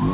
Hey,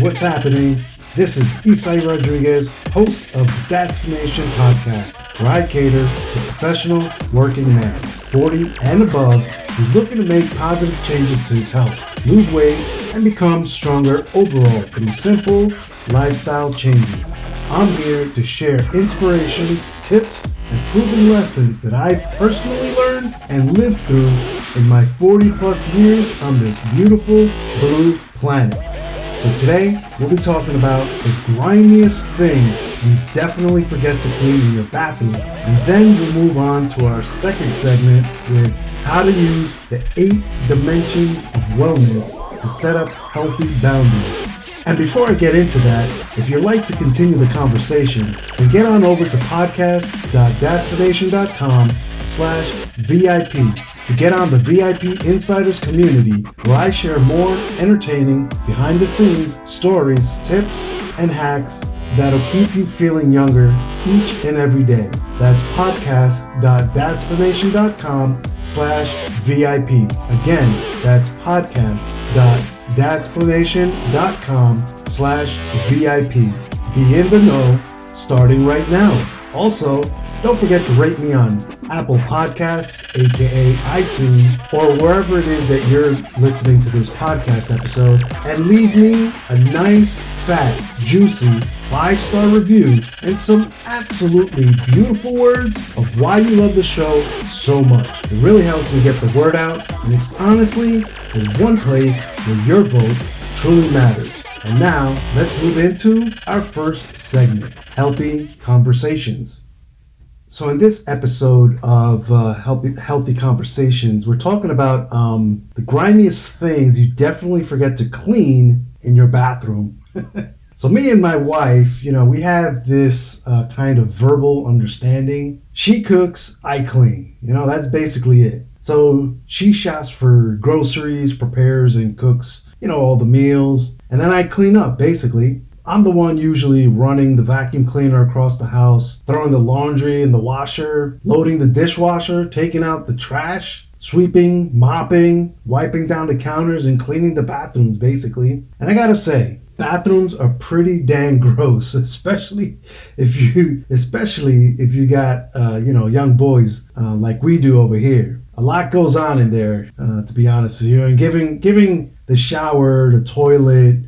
what's happening? This is Isai Rodriguez, host of the Dadstination podcast, where I cater to professional working man, 40 and above, who's looking to make positive changes to his health, lose weight, and become stronger overall through simple lifestyle changes. I'm here to share inspiration, tips, and proven lessons that I've personally learned and lived through in my 40 plus years on this beautiful blue planet. So today we'll be talking about the grimiest things you definitely forget to clean in your bathroom. And then we'll move on to our second segment with how to use the eight dimensions of wellness to set up healthy boundaries. And before I get into that, if you'd like to continue the conversation, then get on over to podcast.dadstination.com slash VIP to get on the VIP Insiders community where I share more entertaining, behind the scenes stories, tips, and hacks that'll keep you feeling younger each and every day. That's podcast.dadstination.com slash VIP. Again, that's podcast.dadstination.com slash VIP. Be in the know starting right now. Also, don't forget to rate me on Apple Podcasts, aka iTunes, or wherever it is that you're listening to this podcast episode, and leave me a nice, fat, juicy five star review and some absolutely beautiful words of why you love the show so much. It really helps me get the word out, and it's honestly the one place where your vote truly matters. And now, let's move into our first segment Healthy Conversations. So, in this episode of uh, healthy, healthy Conversations, we're talking about um, the grimiest things you definitely forget to clean in your bathroom. so, me and my wife, you know, we have this uh, kind of verbal understanding. She cooks, I clean. You know, that's basically it. So, she shops for groceries, prepares and cooks, you know, all the meals, and then I clean up basically. I'm the one usually running the vacuum cleaner across the house, throwing the laundry in the washer, loading the dishwasher, taking out the trash, sweeping, mopping, wiping down the counters, and cleaning the bathrooms basically. And I gotta say, bathrooms are pretty dang gross, especially if you, especially if you got, uh, you know, young boys uh, like we do over here. A lot goes on in there, uh, to be honest with you, and giving giving the shower, the toilet,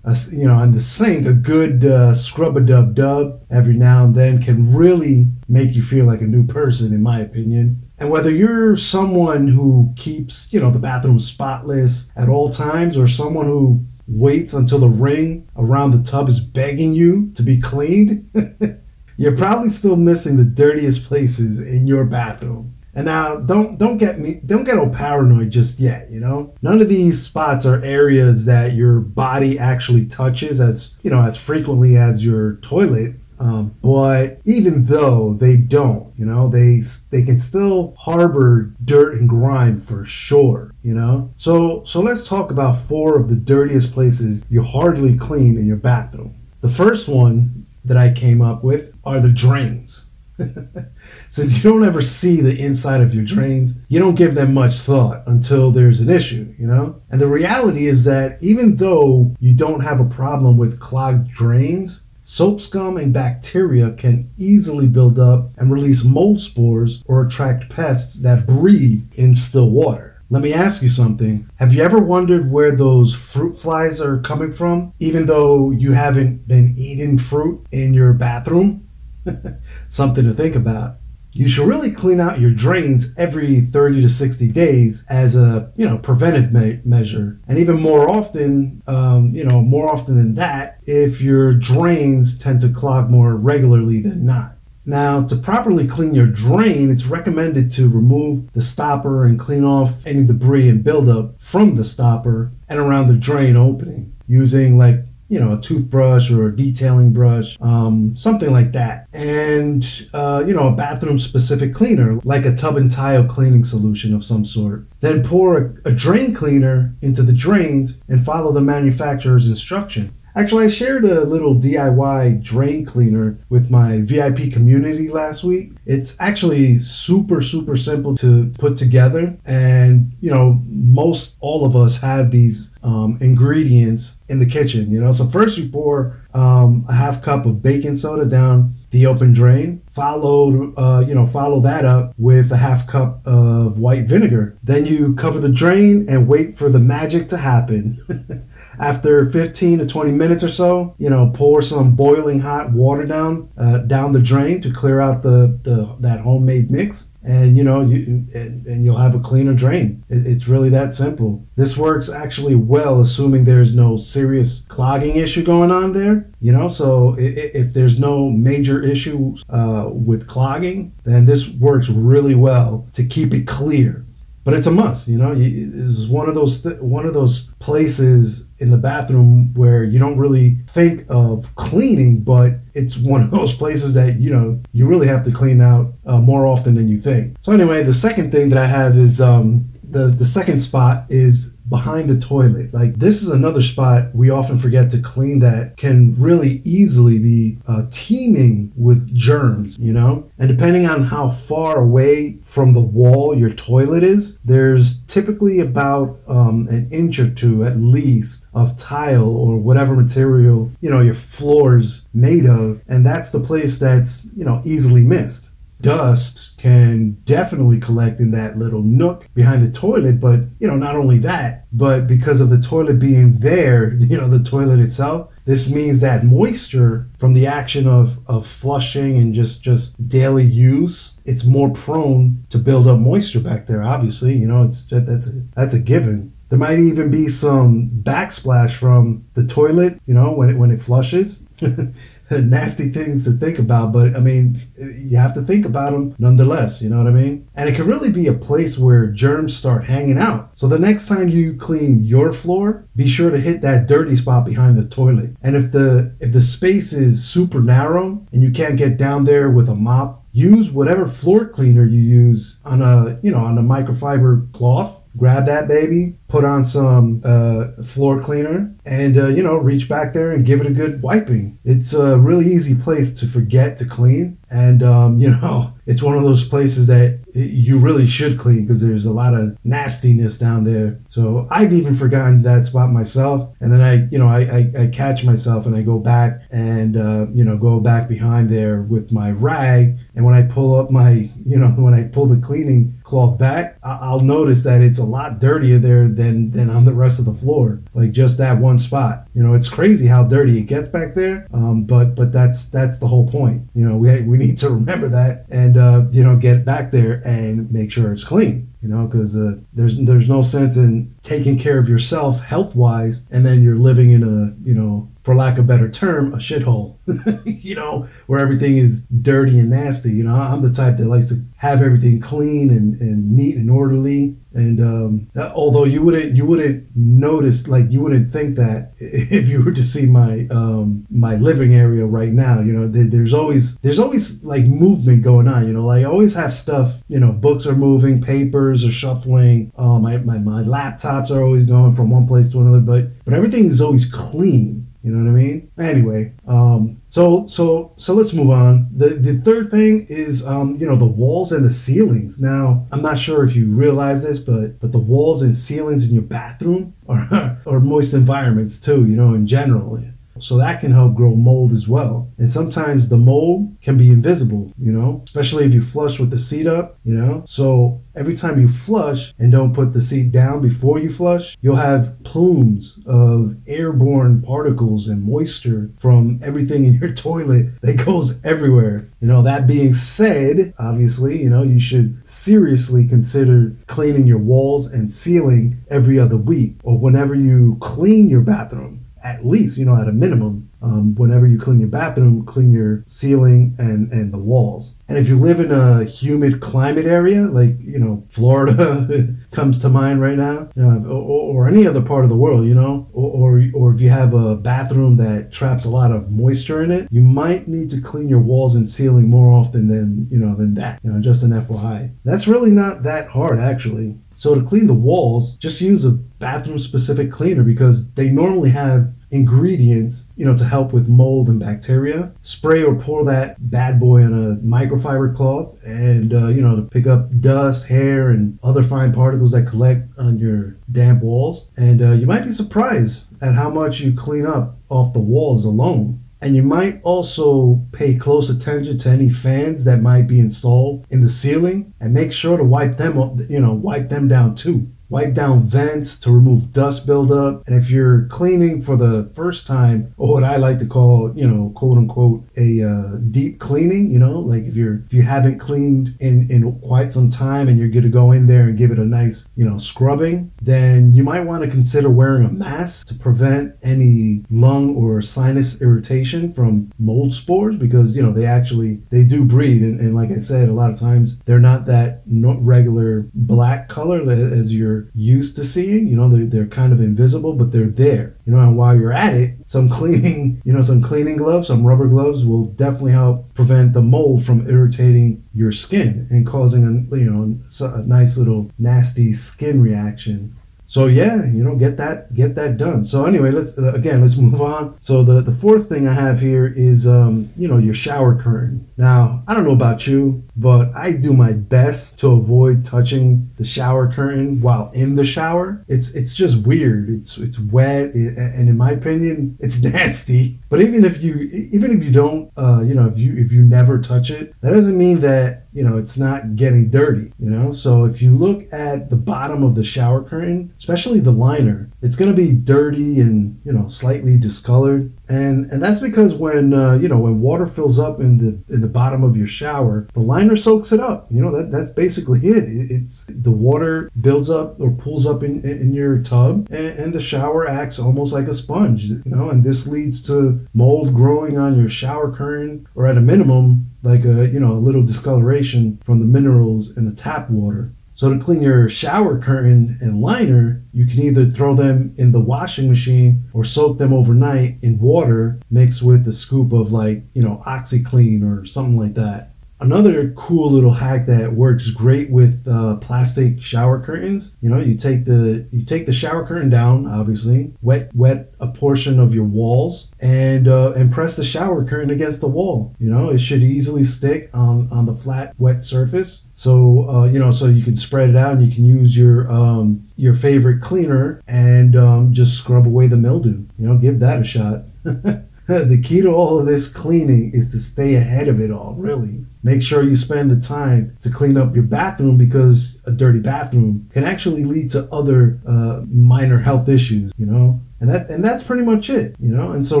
you know, and the sink, a good uh, scrub a dub dub every now and then can really make you feel like a new person, in my opinion. And whether you're someone who keeps, you know, the bathroom spotless at all times or someone who waits until the ring around the tub is begging you to be cleaned, you're probably still missing the dirtiest places in your bathroom. And now don't don't get me don't get all paranoid just yet, you know? None of these spots are areas that your body actually touches as, you know, as frequently as your toilet. Um, but even though they don't, you know, they they can still harbor dirt and grime for sure, you know. So so let's talk about four of the dirtiest places you hardly clean in your bathroom. The first one that I came up with are the drains. Since you don't ever see the inside of your drains, you don't give them much thought until there's an issue, you know? And the reality is that even though you don't have a problem with clogged drains, soap scum and bacteria can easily build up and release mold spores or attract pests that breed in still water. Let me ask you something. Have you ever wondered where those fruit flies are coming from, even though you haven't been eating fruit in your bathroom? Something to think about. You should really clean out your drains every 30 to 60 days as a, you know, preventive me- measure. And even more often, um, you know, more often than that, if your drains tend to clog more regularly than not. Now, to properly clean your drain, it's recommended to remove the stopper and clean off any debris and buildup from the stopper and around the drain opening using like you know, a toothbrush or a detailing brush, um, something like that. And, uh, you know, a bathroom specific cleaner, like a tub and tile cleaning solution of some sort. Then pour a, a drain cleaner into the drains and follow the manufacturer's instructions. Actually, I shared a little DIY drain cleaner with my VIP community last week. It's actually super, super simple to put together. And, you know, most all of us have these um, ingredients in the kitchen, you know. So, first you pour um, a half cup of baking soda down the open drain. Followed, uh, you know, follow that up with a half cup of white vinegar. Then you cover the drain and wait for the magic to happen. After 15 to 20 minutes or so, you know, pour some boiling hot water down uh, down the drain to clear out the, the that homemade mix. And you know you and, and you'll have a cleaner drain. It, it's really that simple. This works actually well assuming there's no serious clogging issue going on there you know? So if, if there's no major issue uh, with clogging then this works really well to keep it clear. But it's a must. You know, this is one of those th- one of those places in the bathroom where you don't really think of cleaning, but it's one of those places that you know you really have to clean out uh, more often than you think. So anyway, the second thing that I have is um, the the second spot is behind the toilet. Like this is another spot we often forget to clean that can really easily be uh, teeming with germs, you know? And depending on how far away from the wall your toilet is, there's typically about um, an inch or two at least of tile or whatever material, you know, your floor's made of. And that's the place that's, you know, easily missed dust can definitely collect in that little nook behind the toilet. But, you know, not only that, but because of the toilet being there, you know, the toilet itself, this means that moisture from the action of, of flushing and just, just daily use, it's more prone to build up moisture back there. Obviously, you know, it's that's a, that's a given. There might even be some backsplash from the toilet, you know, when it when it flushes. nasty things to think about, but I mean, you have to think about them nonetheless, you know what I mean? And it can really be a place where germs start hanging out. So the next time you clean your floor, be sure to hit that dirty spot behind the toilet. And if the if the space is super narrow and you can't get down there with a mop, use whatever floor cleaner you use on a, you know, on a microfiber cloth grab that baby, put on some uh, floor cleaner, and uh, you know, reach back there and give it a good wiping. It's a really easy place to forget to clean, and um, you know, it's one of those places that you really should clean because there's a lot of nastiness down there. So I've even forgotten that spot myself, and then I, you know, I, I, I catch myself and I go back and uh, you know go back behind there with my rag, and when I pull up my, you know, when I pull the cleaning cloth back, I'll notice that it's a lot dirtier there than than on the rest of the floor. Like just that one spot. You know, it's crazy how dirty it gets back there. Um, but but that's that's the whole point. You know, we we need to remember that and uh, you know get back there and make sure it's clean you know because uh, there's there's no sense in taking care of yourself health wise and then you're living in a you know for lack of a better term a shithole. You know where everything is dirty and nasty. You know i'm the type that likes to have everything clean and, and neat and orderly. And um, although you wouldn't you wouldn't notice like you wouldn't think that if you were to see my um, my living area right now you know there, there's always there's always like movement going on you know. Like i always have stuff you know books are moving papers are shuffling uh, my, my my laptops are always going from one place to another. But but everything is always clean you know what I mean? Anyway, um, so so so let's move on. The the third thing is um, you know the walls and the ceilings. Now I'm not sure if you realize this, but but the walls and ceilings in your bathroom are are moist environments too. You know, in general. So that can help grow mold as well. And sometimes the mold can be invisible, you know, especially if you flush with the seat up, you know. So every time you flush and don't put the seat down before you flush, you'll have plumes of airborne particles and moisture from everything in your toilet that goes everywhere. You know, that being said, obviously, you know, you should seriously consider cleaning your walls and ceiling every other week or whenever you clean your bathroom at least, you know, at a minimum, um, whenever you clean your bathroom, clean your ceiling and, and the walls. And if you live in a humid climate area, like, you know, Florida comes to mind right now, you know, or, or, any other part of the world, you know, or, or, or if you have a bathroom that traps a lot of moisture in it, you might need to clean your walls and ceiling more often than, you know, than that, you know, just an FYI. That's really not that hard, actually. So to clean the walls, just use a bathroom specific cleaner because they normally have ingredients, you know, to help with mold and bacteria. Spray or pour that bad boy on a microfiber cloth and, uh, you know, to pick up dust, hair, and other fine particles that collect on your damp walls. And uh, you might be surprised at how much you clean up off the walls alone. And you might also pay close attention to any fans that might be installed in the ceiling and make sure to wipe them up, you know, wipe them down too wipe down vents to remove dust buildup. And if you're cleaning for the first time, or what I like to call, you know, quote unquote, a uh, deep cleaning, you know, like if you're if you haven't cleaned in in quite some time and you're going to go in there and give it a nice, you know, scrubbing, then you might want to consider wearing a mask to prevent any lung or sinus irritation from mold spores because you know they actually they do breed and, and like I said, a lot of times they're not that regular black color as your used to seeing. You know, they're, they're kind of invisible, but they're there. You know, and while you're at it, some cleaning, you know, some cleaning gloves, some rubber gloves will definitely help prevent the mold from irritating your skin and causing a, you know, a nice little nasty skin reaction so yeah, you know, get that get that done. So anyway, let's uh, again let's move on. So the the fourth thing I have here is um, you know your shower curtain. Now I don't know about you, but I do my best to avoid touching the shower curtain while in the shower. It's it's just weird. It's it's wet, and in my opinion, it's nasty. But even if you even if you don't, uh, you know, if you if you never touch it, that doesn't mean that you know it's not getting dirty you know so if you look at the bottom of the shower curtain especially the liner it's to be dirty and you know slightly discolored and and that's because when uh, you know when water fills up in the in the bottom of your shower the liner soaks it up you know that that's basically it it's the water builds up or pulls up in in your tub and, and the shower acts almost like a sponge you know and this leads to mold growing on your shower curtain or at a minimum like a you know a little discoloration from the minerals in the tap water. So to clean your shower curtain and liner, you can either throw them in the washing machine or soak them overnight in water mixed with a scoop of like, you know, OxiClean or something like that. Another cool little hack that works great with uh, plastic shower curtains. You know, you take the you take the shower curtain down, obviously, wet wet a portion of your walls, and uh, and press the shower curtain against the wall. You know, it should easily stick on on the flat wet surface. So uh, you know, so you can spread it out, and you can use your um, your favorite cleaner and um, just scrub away the mildew. You know, give that a shot. the key to all of this cleaning is to stay ahead of it all, really. Make sure you spend the time to clean up your bathroom because a dirty bathroom can actually lead to other uh, minor health issues, you know? And that and that's pretty much it, you know? And so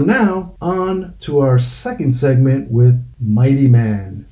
now on to our second segment with Mighty Man.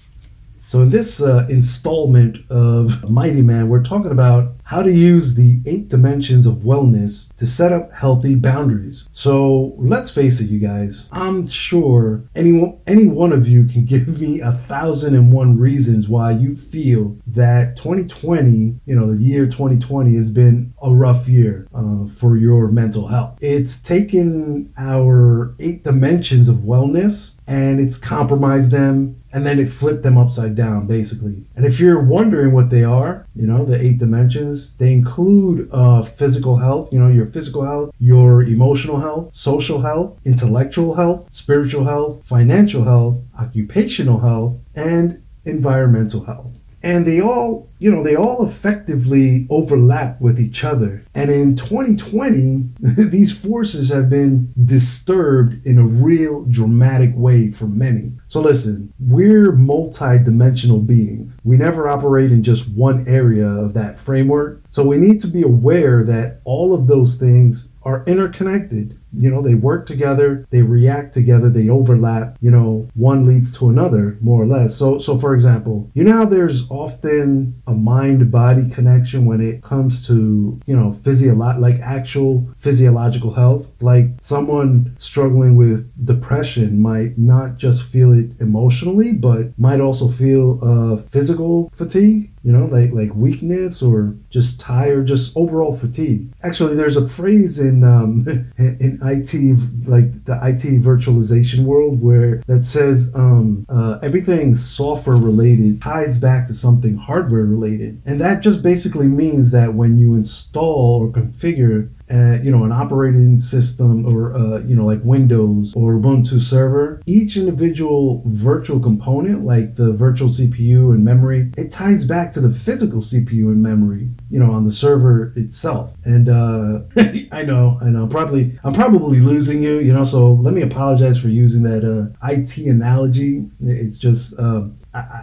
So, in this uh, installment of Mighty Man, we're talking about how to use the eight dimensions of wellness to set up healthy boundaries. So, let's face it, you guys, I'm sure any, any one of you can give me a thousand and one reasons why you feel that 2020, you know, the year 2020 has been a rough year uh, for your mental health. It's taken our eight dimensions of wellness and it's compromised them and then it flipped them upside down basically and if you're wondering what they are you know the eight dimensions they include uh, physical health you know your physical health your emotional health social health intellectual health spiritual health financial health occupational health and environmental health and they all you know they all effectively overlap with each other. And in 2020 these forces have been disturbed in a real dramatic way for many. So listen we're multi-dimensional beings. We never operate in just one area of that framework. So we need to be aware that all of those things are interconnected you know they work together they react together they overlap you know one leads to another more or less. So so for example you know how there's often a mind body connection when it comes to you know physio like actual physiological health? Like someone struggling with depression might not just feel it emotionally but might also feel uh, physical fatigue you know, like like weakness or just tired, just overall fatigue. Actually, there's a phrase in um, in IT, like the IT virtualization world, where that says um, uh, everything software related ties back to something hardware related, and that just basically means that when you install or configure uh, you know, an operating system or, uh, you know, like Windows or Ubuntu server, each individual virtual component, like the virtual CPU and memory, it ties back to the physical CPU and memory, you know, on the server itself. And uh, I know, I know, probably, I'm probably losing you, you know, so let me apologize for using that uh, IT analogy. It's just, um,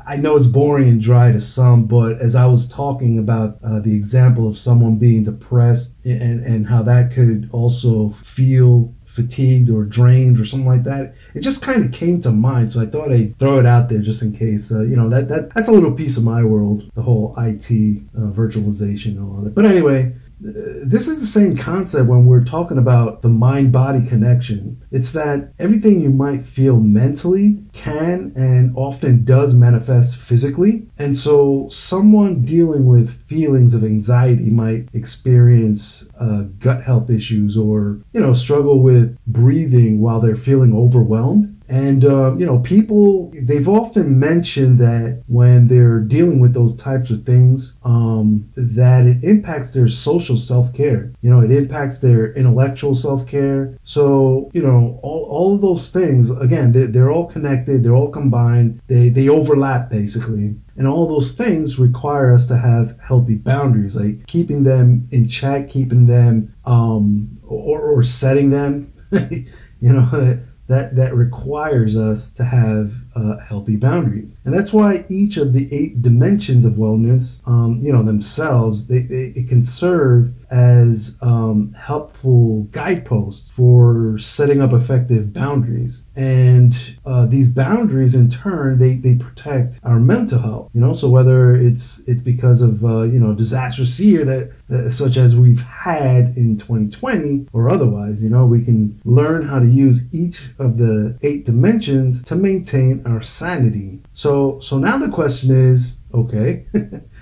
I, know it's boring and dry to some, but as I was talking about uh, the example of someone being depressed and, and how that could also feel fatigued or drained or something like that, it just kind of came to mind. So I thought I'd throw it out there just in case. Uh, you know, that, that that's a little piece of my world, the whole IT uh, virtualization and all that. But anyway, this is the same concept when we're talking about the mind body connection. It's that everything you might feel mentally can and often does manifest physically. And so, someone dealing with feelings of anxiety might experience uh, gut health issues or, you know, struggle with breathing while they're feeling overwhelmed. And, uh, you know, people, they've often mentioned that when they're dealing with those types of things, um, that it impacts their social self care. You know, it impacts their intellectual self care. So, you know, all, all of those things, again, they're, they're all connected, they're all combined, they, they overlap basically. And all those things require us to have healthy boundaries, like keeping them in check, keeping them, um, or, or setting them, you know, that that requires us to have uh, healthy boundaries and that's why each of the eight dimensions of wellness um, you know themselves they, they, it can serve as um, helpful guideposts for setting up effective boundaries. And uh, these boundaries in turn they, they protect our mental health you know? So whether it's it's because of uh, you know disastrous year that such as we've had in 2020 or otherwise you know? We can learn how to use each of the eight dimensions to maintain our sanity. So so now the question is okay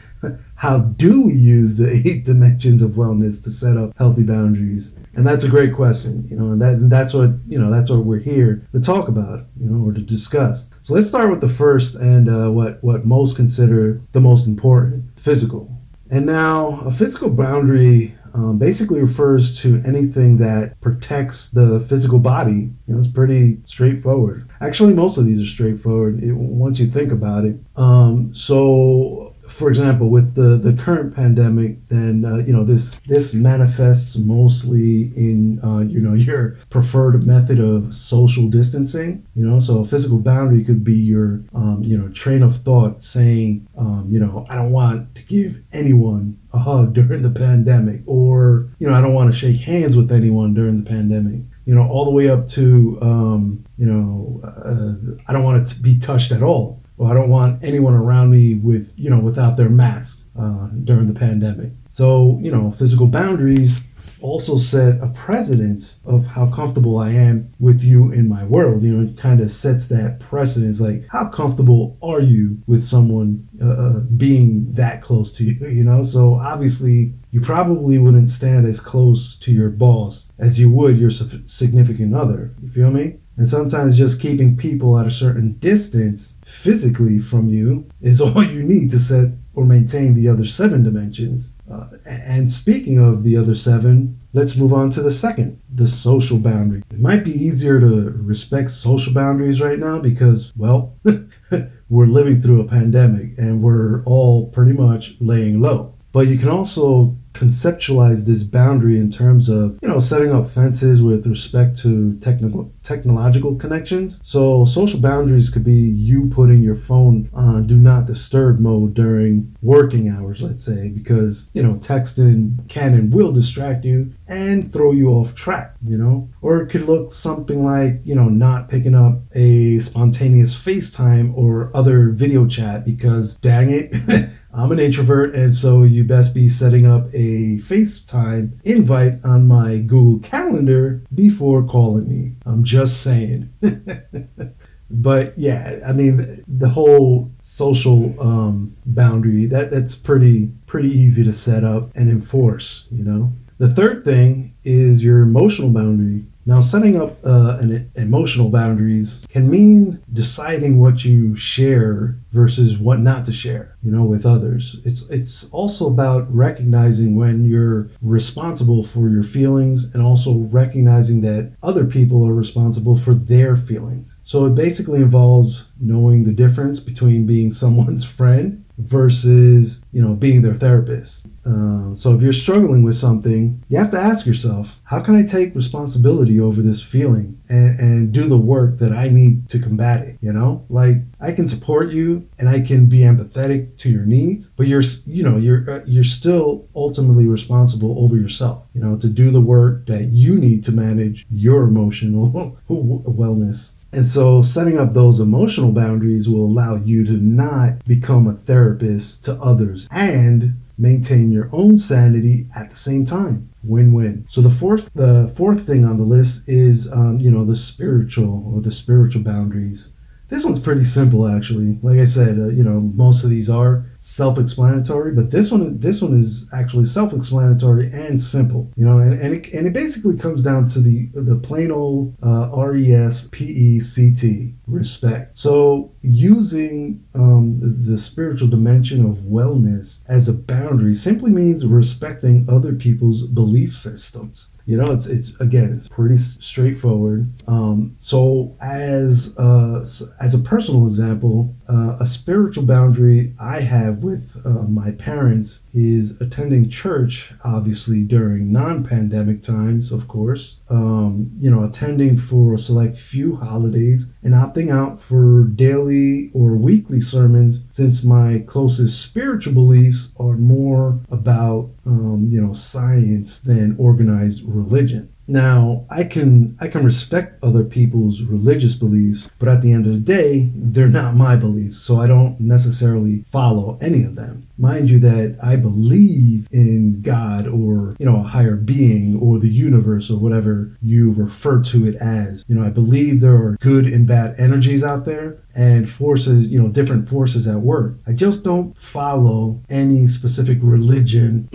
how do we use the eight dimensions of wellness to set up healthy boundaries and that's a great question you know and that and that's what you know that's what we're here to talk about you know or to discuss so let's start with the first and uh, what what most consider the most important physical and now a physical boundary um, basically refers to anything that protects the physical body. You know, it's pretty straightforward. Actually, most of these are straightforward it, once you think about it. Um, so for example, with the, the current pandemic, then uh, you know this this manifests mostly in uh, you know your preferred method of social distancing. You know, so a physical boundary could be your um, you know train of thought saying um, you know I don't want to give anyone a hug during the pandemic, or you know I don't want to shake hands with anyone during the pandemic you know, all the way up to, um, you know, uh, I don't want to be touched at all well, I don't want anyone around me with, you know, without their mask uh, during the pandemic. So, you know, physical boundaries also set a precedence of how comfortable I am with you in my world. You know, it kind of sets that precedence. Like, how comfortable are you with someone uh, uh being that close to you? You know, so obviously you probably wouldn't stand as close to your boss as you would your significant other. You feel me? And sometimes just keeping people at a certain distance physically from you is all you need to set or maintain the other seven dimensions. Uh, and speaking of the other seven, let's move on to the second, the social boundary. It might be easier to respect social boundaries right now because, well, we're living through a pandemic and we're all pretty much laying low. But you can also conceptualize this boundary in terms of you know setting up fences with respect to technical technological connections. So social boundaries could be you putting your phone on do not disturb mode during working hours let's say because you know texting can and will distract you and throw you off track you know? Or it could look something like you know not picking up a spontaneous facetime or other video chat because dang it I'm an introvert, and so you best be setting up a FaceTime invite on my Google Calendar before calling me. I'm just saying. but yeah, I mean, the whole social um, boundary that that's pretty pretty easy to set up and enforce. You know, the third thing is your emotional boundary. Now, setting up uh, an emotional boundaries can mean deciding what you share versus what not to share, you know, with others. It's it's also about recognizing when you're responsible for your feelings and also recognizing that other people are responsible for their feelings. So it basically involves knowing the difference between being someone's friend versus you know being their therapist. Uh, so if you're struggling with something you have to ask yourself how can i take responsibility over this feeling and, and do the work that i need to combat it you know? Like i can support you and i can be empathetic to your needs but you're you know you're uh, you're still ultimately responsible over yourself you know to do the work that you need to manage your emotional wellness and so, setting up those emotional boundaries will allow you to not become a therapist to others and maintain your own sanity at the same time. Win-win. So the fourth, the fourth thing on the list is, um, you know, the spiritual or the spiritual boundaries. This one's pretty simple, actually. Like I said, uh, you know, most of these are self-explanatory, but this one, this one is actually self-explanatory and simple. You know, and, and it, and it basically comes down to the the plain old uh, R E S P E C T respect. So using um, the spiritual dimension of wellness as a boundary simply means respecting other people's belief systems you know it's it's again it's pretty straightforward um, so as uh, as a personal example uh, a spiritual boundary i have with uh, my parents is attending church obviously during non-pandemic times of course um, you know attending for a select few holidays and opting out for daily or weekly sermons since my closest spiritual beliefs are more about um, you know science than organized religion. Now, I can I can respect other people's religious beliefs, but at the end of the day, they're not my beliefs, so I don't necessarily follow any of them. Mind you that I believe in God or, you know, a higher being or the universe or whatever you refer to it as. You know, I believe there are good and bad energies out there, and forces, you know, different forces at work. I just don't follow any specific religion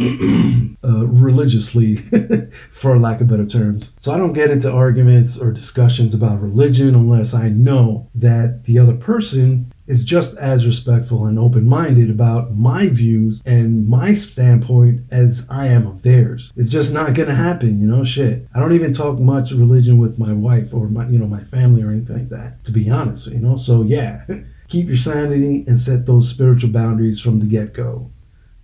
uh, religiously, for lack of better terms. So I don't get into arguments or discussions about religion unless I know that the other person is just as respectful and open minded about my views and my standpoint as I am of theirs. It's just not gonna happen, you know, shit. I don't even talk much religion with my wife or my, you know, my family or anything like that, to be honest, you know. So, yeah, keep your sanity and set those spiritual boundaries from the get go.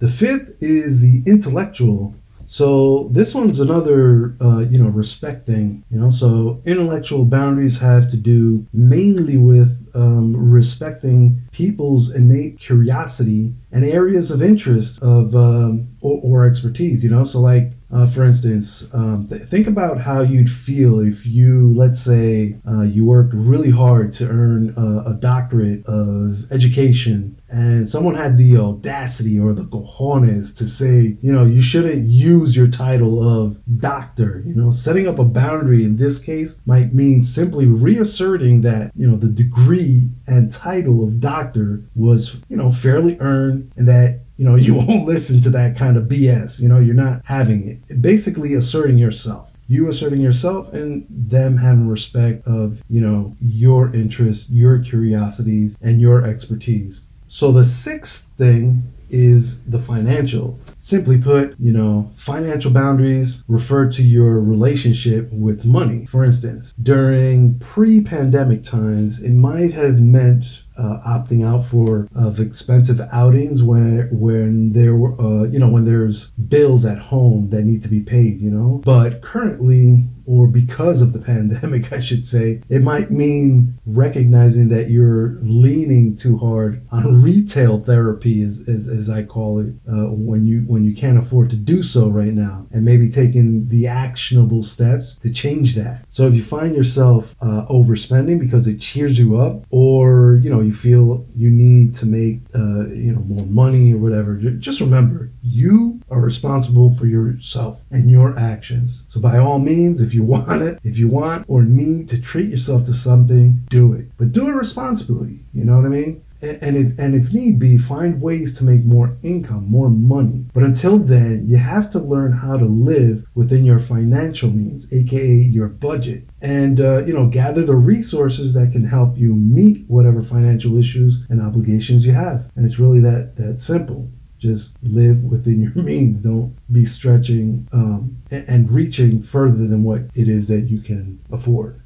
The fifth is the intellectual so this one's another, uh, you know, respect thing. You know, so intellectual boundaries have to do mainly with um, respecting people's innate curiosity and areas of interest of um, or, or, expertise. You know, so like uh, for instance, um, th- think about how you'd feel if you, let's say, uh, you worked really hard to earn a, a doctorate of education and someone had the audacity or the cojones to say, you know, you shouldn't use your title of doctor. You know, setting up a boundary in this case might mean simply reasserting that, you know, the degree and title of doctor was, you know, fairly earned and that you know, you won't listen to that kind of BS. You know, you're not having it. Basically, asserting yourself. You asserting yourself and them having respect of, you know, your interests, your curiosities, and your expertise. So the sixth thing is the financial. Simply put, you know, financial boundaries refer to your relationship with money. For instance, during pre pandemic times, it might have meant uh, opting out for of expensive outings when when there were uh, you know when there's bills at home that need to be paid you know but currently or because of the pandemic I should say it might mean recognizing that you're leaning too hard on retail therapy as, as, as I call it uh, when you when you can't afford to do so right now and maybe taking the actionable steps to change that. So if you find yourself uh, overspending because it cheers you up or, you know, you feel you need to make, uh, you know, more money or whatever, just remember you are responsible for yourself and your actions. So by all means, if you want it, if you want or need to treat yourself to something, do it. But do it responsibly. You know what I mean? And if and if need be, find ways to make more income, more money. But until then, you have to learn how to live within your financial means, aka your budget, and uh, you know gather the resources that can help you meet whatever financial issues and obligations you have. And it's really that that simple. Just live within your means. Don't be stretching um, and, and reaching further than what it is that you can afford.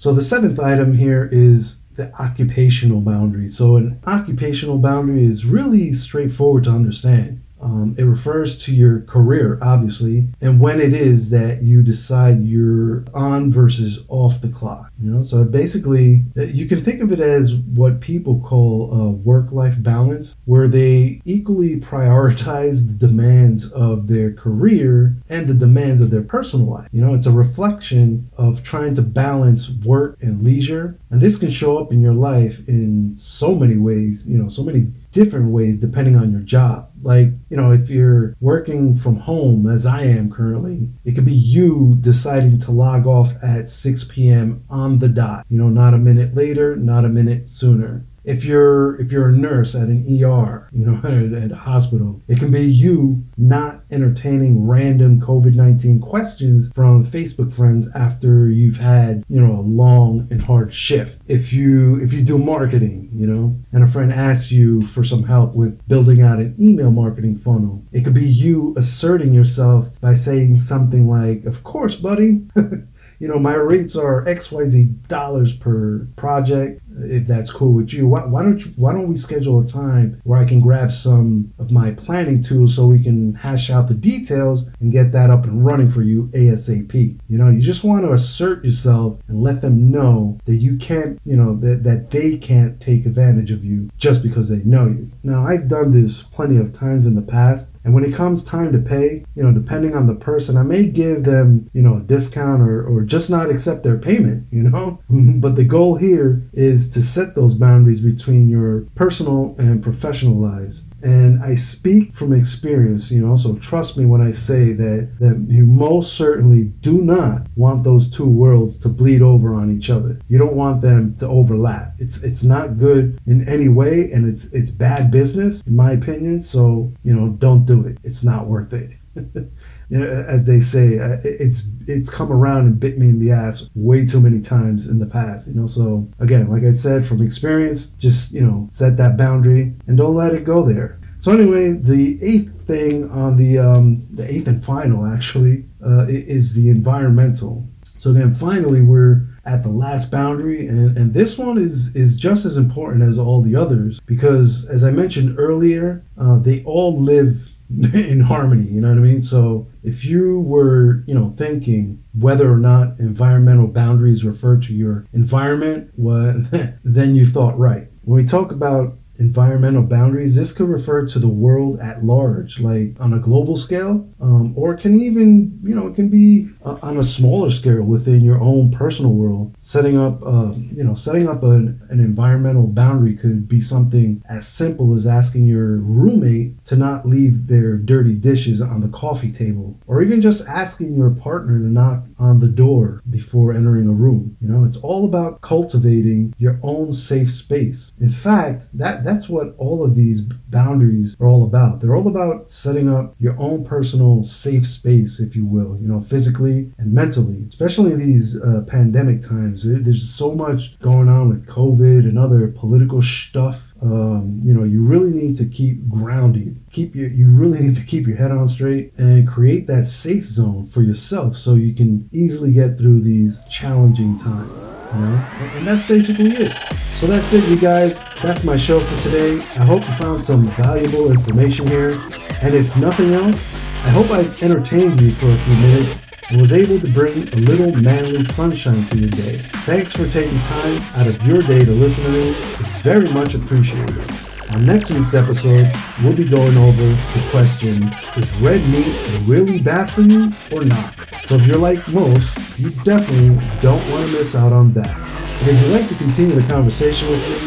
So the seventh item here is the occupational boundary. So, an occupational boundary is really straightforward to understand. Um, it refers to your career, obviously, and when it is that you decide you're on versus off the clock. You know, so basically, uh, you can think of it as what people call a work-life balance, where they equally prioritize the demands of their career and the demands of their personal life. You know, it's a reflection of trying to balance work and leisure, and this can show up in your life in so many ways. You know, so many different ways depending on your job. Like, you know, if you're working from home, as I am currently, it could be you deciding to log off at 6 p.m. on the dot, you know, not a minute later, not a minute sooner if you're if you're a nurse at an ER, you know, at, at a hospital, it can be you not entertaining random COVID-19 questions from Facebook friends after you've had, you know, a long and hard shift. If you if you do marketing, you know, and a friend asks you for some help with building out an email marketing funnel, it could be you asserting yourself by saying something like, "Of course, buddy." you know, my rates are XYZ dollars per project if that's cool with you, why, why, don't you, why don't we schedule a time where I can grab some of my planning tools so we can hash out the details and get that up and running for you ASAP. You know, you just want to assert yourself and let them know that you can't, you know, that, that they can't take advantage of you just because they know you. Now, I've done this plenty of times in the past, and when it comes time to pay, you know, depending on the person, I may give them, you know, a discount or, or just not accept their payment, you know? but the goal here is to set those boundaries between your personal and professional lives. And I speak from experience, you know, so trust me when I say that, that you most certainly do not want those two worlds to bleed over on each other. You don't want them to overlap. It's it's not good in any way and it's it's bad business in my opinion. So, you know, don't do it. It's not worth it. you know, as they say, uh, it's it's come around and bit me in the ass way too many times in the past. You know, so again, like I said, from experience, just you know, set that boundary and don't let it go there. So anyway, the eighth thing on the um, the eighth and final actually uh, is the environmental. So again, finally, we're at the last boundary, and, and this one is is just as important as all the others because, as I mentioned earlier, uh, they all live in harmony you know what i mean? So if you were you know thinking whether or not environmental boundaries refer to your environment well then you thought right. When we talk about environmental boundaries. This could refer to the world at large, like on a global scale, um, or it can even, you know, it can be uh, on a smaller scale within your own personal world. Setting up, uh, you know, setting up an, an environmental boundary could be something as simple as asking your roommate to not leave their dirty dishes on the coffee table, or even just asking your partner to knock on the door before entering a room. You know, it's all about cultivating your own safe space. In fact, that that's what all of these boundaries are all about. They're all about setting up your own personal safe space, if you will, you know, physically and mentally, especially in these uh, pandemic times. There's so much going on with COVID and other political stuff. Um, you know, you really need to keep grounded. Keep your, you really need to keep your head on straight and create that safe zone for yourself so you can easily get through these challenging times. Know, and that's basically it. So that's it, you guys. That's my show for today. I hope you found some valuable information here. And if nothing else, I hope I entertained you for a few minutes and was able to bring a little manly sunshine to your day. Thanks for taking time out of your day to listen to me. It's very much appreciated. On next week's episode, we'll be going over the question, is red meat really bad for you or not? So if you're like most, you definitely don't want to miss out on that. And if you'd like to continue the conversation with me,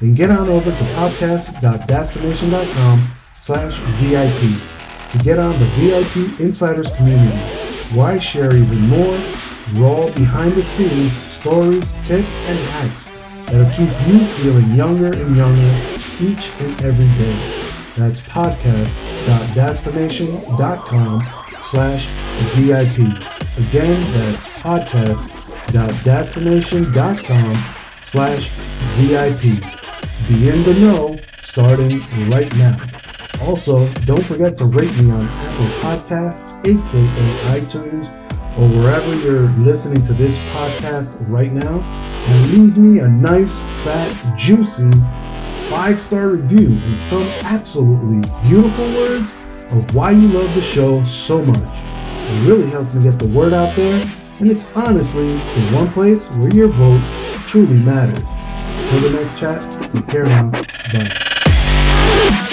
then get on over to podcast.dadstination.com slash VIP to get on the VIP Insiders community, where share even more raw behind the scenes stories, tips, and hacks that'll keep you feeling younger and younger each and every day. That's podcast.dadstination.com slash VIP. Again, that's podcast.dadstination.com slash VIP. Be in the know starting right now. Also, don't forget to rate me on Apple Podcasts, aka iTunes, or wherever you're listening to this podcast right now, and leave me a nice, fat, juicy five star review and some absolutely beautiful words of why you love the show so much. It really helps me get the word out there, and it's honestly the one place where your vote truly matters. Till the next chat, take care now. Bye.